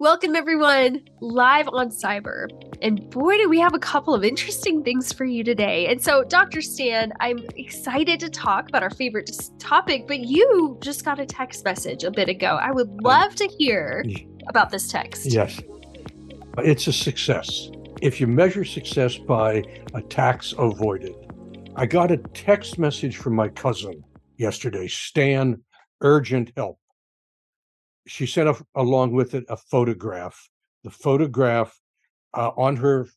Welcome, everyone, live on Cyber. And boy, do we have a couple of interesting things for you today. And so, Dr. Stan, I'm excited to talk about our favorite topic, but you just got a text message a bit ago. I would love to hear mm. about this text. Yes. Uh, it's a success. If you measure success by attacks avoided, I got a text message from my cousin yesterday, Stan, urgent help she sent a, along with it a photograph. The photograph uh, on her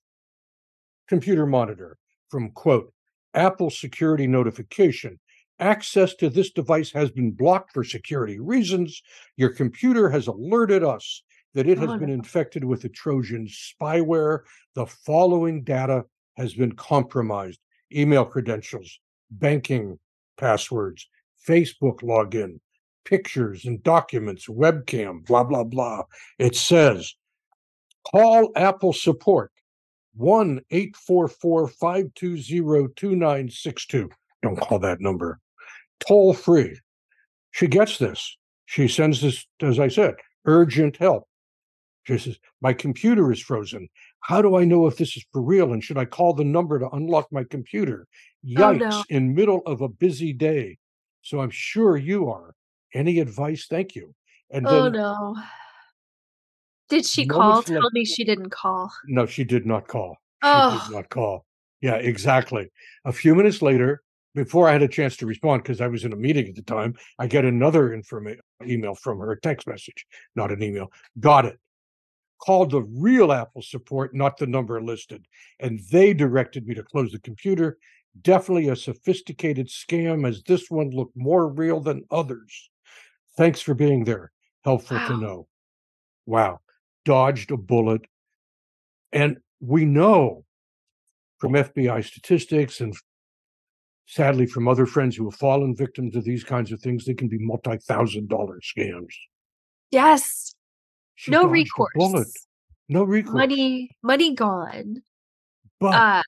computer monitor from quote Apple security notification. Access to this device has been blocked for security reasons. Your computer has alerted us that it has been infected with a Trojan spyware. The following data has been compromised email credentials, banking passwords, Facebook login, pictures and documents, webcam, blah, blah, blah. It says call Apple support 1 844 520 2962. Don't call that number. Toll free. She gets this. She sends this, as I said, urgent help. She says, My computer is frozen. How do I know if this is for real? And should I call the number to unlock my computer? Yikes, oh, no. in middle of a busy day. So I'm sure you are. Any advice? Thank you. And oh then, no. Did she call? Tell me she didn't call. No, she did not call. She oh. did not call. Yeah, exactly. A few minutes later, before I had a chance to respond, because I was in a meeting at the time, I get another informa- email from her, a text message, not an email. Got it. Called the real Apple support, not the number listed. And they directed me to close the computer. Definitely a sophisticated scam, as this one looked more real than others. Thanks for being there. Helpful wow. to know. Wow. Dodged a bullet. And we know from FBI statistics and sadly from other friends who have fallen victims of these kinds of things, they can be multi thousand dollar scams. Yes. She no recourse. Bullet. No recourse. Money, money gone. But uh,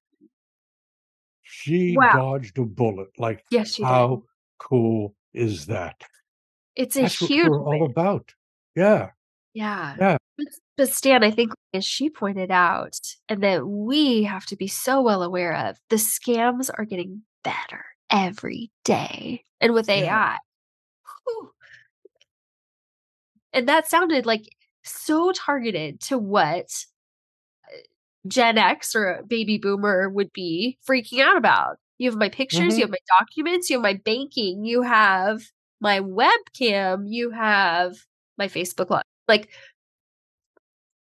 she wow. dodged a bullet. Like, yes, how did. cool is that? It's a That's huge what we're all about. Yeah. Yeah. Yeah. But, but Stan, I think as she pointed out, and that we have to be so well aware of, the scams are getting better every day. And with AI. Yeah. And that sounded like so targeted to what uh, Gen X or baby boomer would be freaking out about. You have my pictures, mm-hmm. you have my documents, you have my banking, you have my webcam, you have my Facebook Live. Like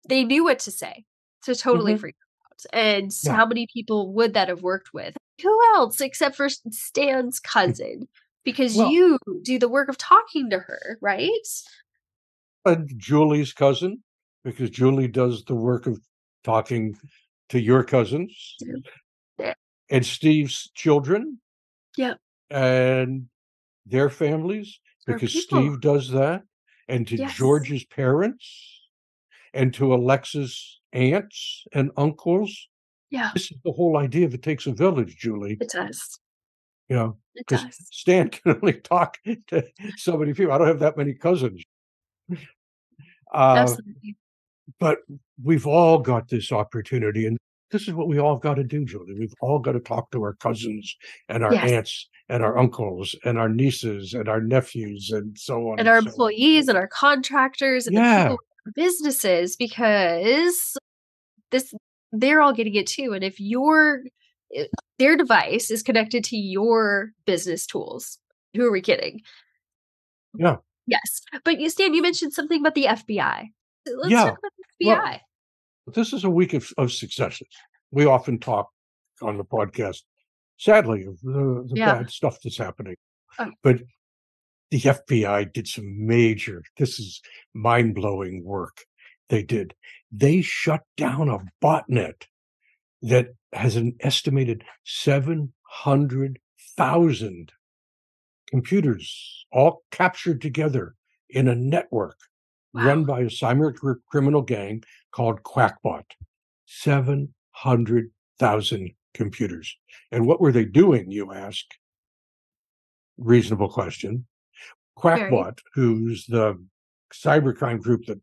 they knew what to say to totally mm-hmm. freak out. And yeah. how many people would that have worked with? Who else except for Stan's cousin? Because well, you do the work of talking to her, right? And Julie's cousin, because Julie does the work of talking to your cousins. Yeah. And Steve's children. Yep. And their families because Steve does that, and to yes. George's parents, and to Alexa's aunts and uncles. Yeah. This is the whole idea of it takes a village, Julie. It does. You know, because Stan can only talk to so many people. I don't have that many cousins. Uh, Absolutely. But we've all got this opportunity, and this is what we all got to do, Julie. We've all got to talk to our cousins and our yes. aunts and our uncles and our nieces and our nephews and so on. And, and our so employees on. and our contractors and yeah. businesses because this they're all getting it too. And if your eh, their device is connected to your business tools, who are we kidding? Yeah. Yes. But you Stan, you mentioned something about the FBI. Let's yeah. talk about the FBI. Well, this is a week of, of successes. We often talk on the podcast, sadly, of the, the yeah. bad stuff that's happening. Oh. But the FBI did some major, this is mind blowing work they did. They shut down a botnet that has an estimated 700,000 computers all captured together in a network wow. run by a cyber criminal gang called Qakbot. 700,000 computers. And what were they doing, you ask? Reasonable question. Qakbot, who's the cybercrime group that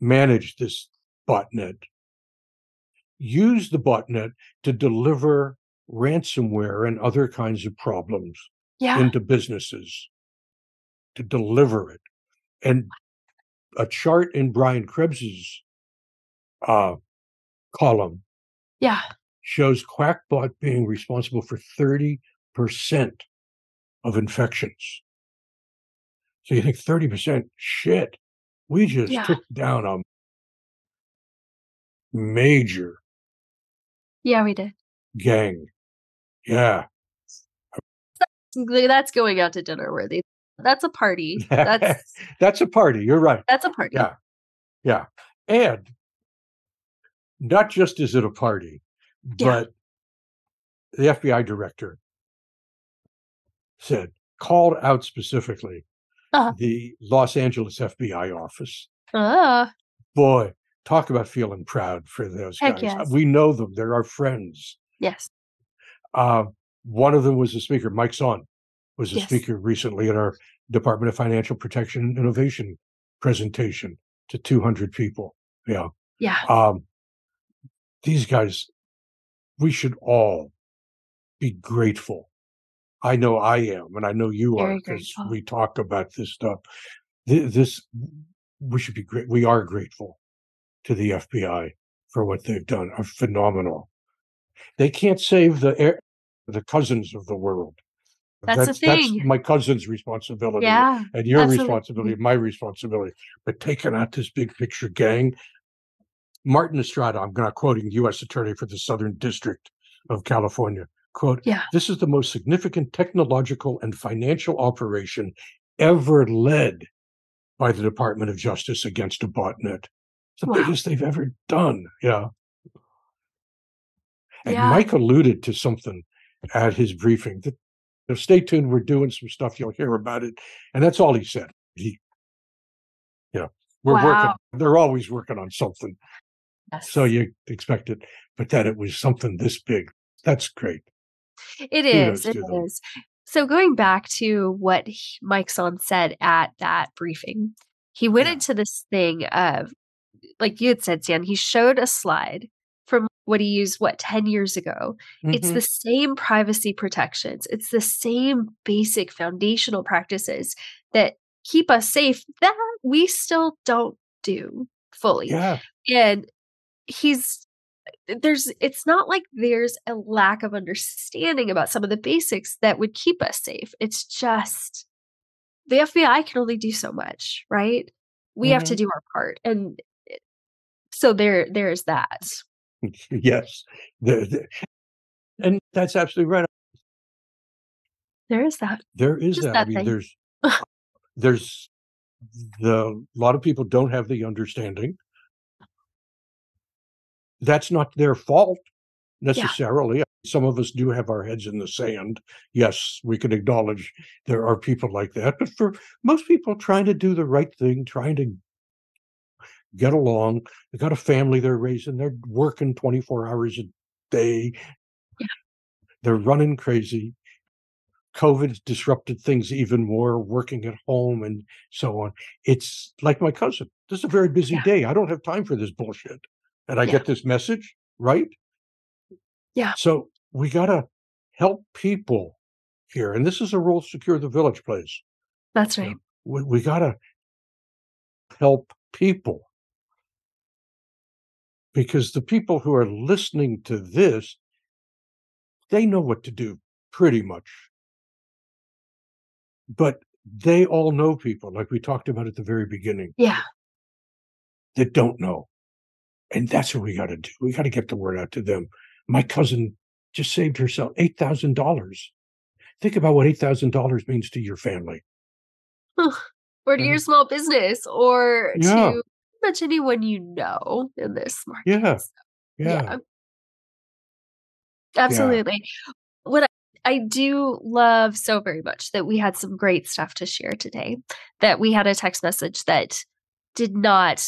managed this botnet use the botnet to deliver ransomware and other kinds of problems Yeah. into businesses to deliver it. And a chart in Brian Krebs's uh, column yeah. shows Qakbot being responsible for 30% of infections. So you think 30% shit. We just Yeah. took down a major Yeah, we did. gang. Yeah. That's going out to dinner worthy. That's a party. That's That's a party. You're right. that's a party. Yeah. Yeah. And not just is it a party, Yeah. but the FBI director said, called out specifically Uh-huh. the Los Angeles FBI office. Ah, Boy, talk about feeling proud for those Heck guys. yes. We know them, they're our friends. yes. Uh, one of them was a speaker, Mike Sohn was a Yes. speaker recently at our Department of Financial Protection and Innovation presentation to 200 people. Yeah. Yeah. Um, these guys, we should all be grateful. I know I am, and I know you are because we talk about this stuff. This, we should be great. We are grateful to the FBI for what they've done. Are phenomenal. They can't save the air, the cousins of the world. That's the thing. That's my cousin's responsibility Yeah. and your Absolutely. responsibility, my responsibility. But taking out this big picture gang, Martin Estrada, I'm not quoting the U.S. Attorney for the Southern District of California. Quote, Yeah. this is the most significant technological and financial operation ever led by the Department of Justice against a botnet. It's the Wow. biggest they've ever done. Yeah. And Yeah. Mike alluded to something at his briefing that so stay tuned. We're doing some stuff. You'll hear about it. And that's all he said. He, you know, we're working. They're always working on something. Yes. So you expect it, but that it was something this big. That's great. It Kudos is. It them. is. So going back to what he- Mike Sohn said at that briefing, he went Yeah. into this thing of, like you had said, Stan, he showed a slide from what he used, what, 10 years ago. It's Mhm. the same privacy protections. It's the same basic foundational practices that keep us safe that we still don't do fully yeah. and he's there's it's not like there's a lack of understanding about some of the basics that would keep us safe it's just the FBI can only do so much right we have to Mhm. do our part and so there there's that yes. The- the- and that's absolutely right. there is that There is Just that. I mean, thing. there's there's the a lot of people don't have the understanding. That's not their fault necessarily. Some of us do have our heads in the sand. Yes, we can acknowledge there are people like that. But for most people trying to do the right thing, trying to get along, they got a family they're raising, they're working 24 hours a day. Yeah. They're running crazy. COVID disrupted things even more, working at home and so on. It's like my cousin. This is a very busy Yeah. day. I don't have time for this bullshit. And I Yeah. get this message, right? Yeah. So we got to help people here. And this is a role Secure the Village plays. that's right We, we got to help people because the people who are listening to this, they know what to do pretty much. But they all know people, like we talked about at the very beginning, yeah that don't know. And that's what we got to do. We got to get the word out to them. My cousin just saved herself $8,000. Think about what $8,000 means to your family. or to your small business or. Yeah. to much anyone you know in this market Yeah. So, Yeah. Absolutely. What I, I do love so very much that we had some great stuff to share today. That we had a text message that did not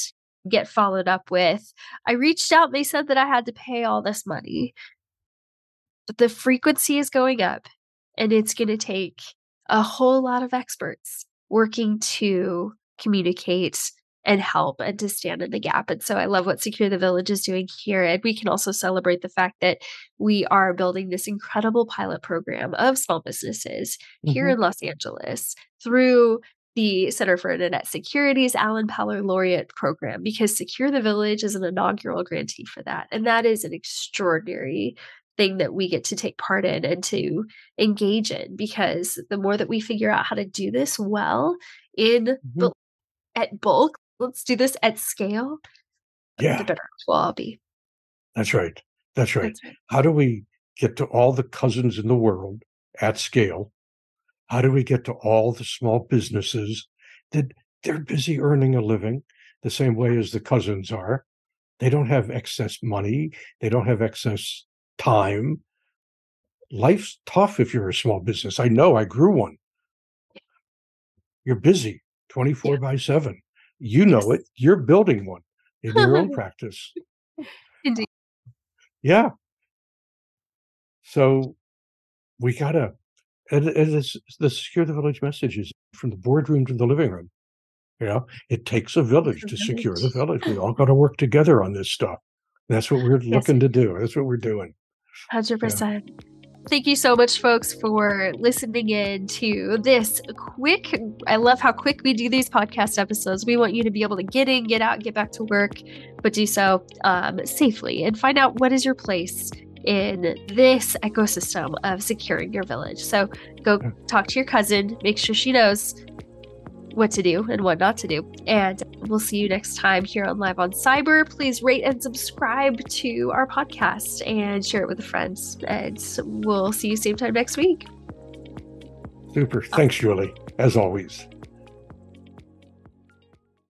get followed up with. I reached out, they said that I had to pay all this money. But the frequency is going up, and it's going to take a whole lot of experts working to communicate and help and to stand in the gap. And so I love what Secure the Village is doing here. And we can also celebrate the fact that we are building this incredible pilot program of small businesses mm-hmm. here in Los Angeles through the Center for Internet Security's Allen Power Laureate program because Secure the Village is an inaugural grantee for that. And that is an extraordinary thing that we get to take part in and to engage in because the more that we figure out how to do this well in mm-hmm. at bulk, let's do this at scale, yeah. the better we'll all be. That's right. That's right. That's right. How do we get to all the cousins in the world at scale? How do we get to all the small businesses that they're busy earning a living the same way as the cousins are? They don't have excess money. They don't have excess time. Life's tough if you're a small business. I know I grew one. You're busy 24 yeah. by 7. You know yes. it. You're building one in your own practice. Indeed. Yeah. So we got to, and, and it's, the secure the village message is from the boardroom to the living room. You know, it takes a village to secure the village. We all got to work together on this stuff. That's what we're yes. looking to do. That's what we're doing. 100%. Yeah. Thank you so much, folks, for listening in to this quick. I love how quick we do these podcast episodes. We want you to be able to get in, get out, get back to work, but do so um, safely and find out what is your place in this ecosystem of securing your village. So go hmm. talk to your cousin, make sure she knows what to do and what not to do. And we'll see you next time here on Live on Cyber. Please rate and subscribe to our podcast and share it with friends. And we'll see you same time next week. Super. Thanks, Julie, as always.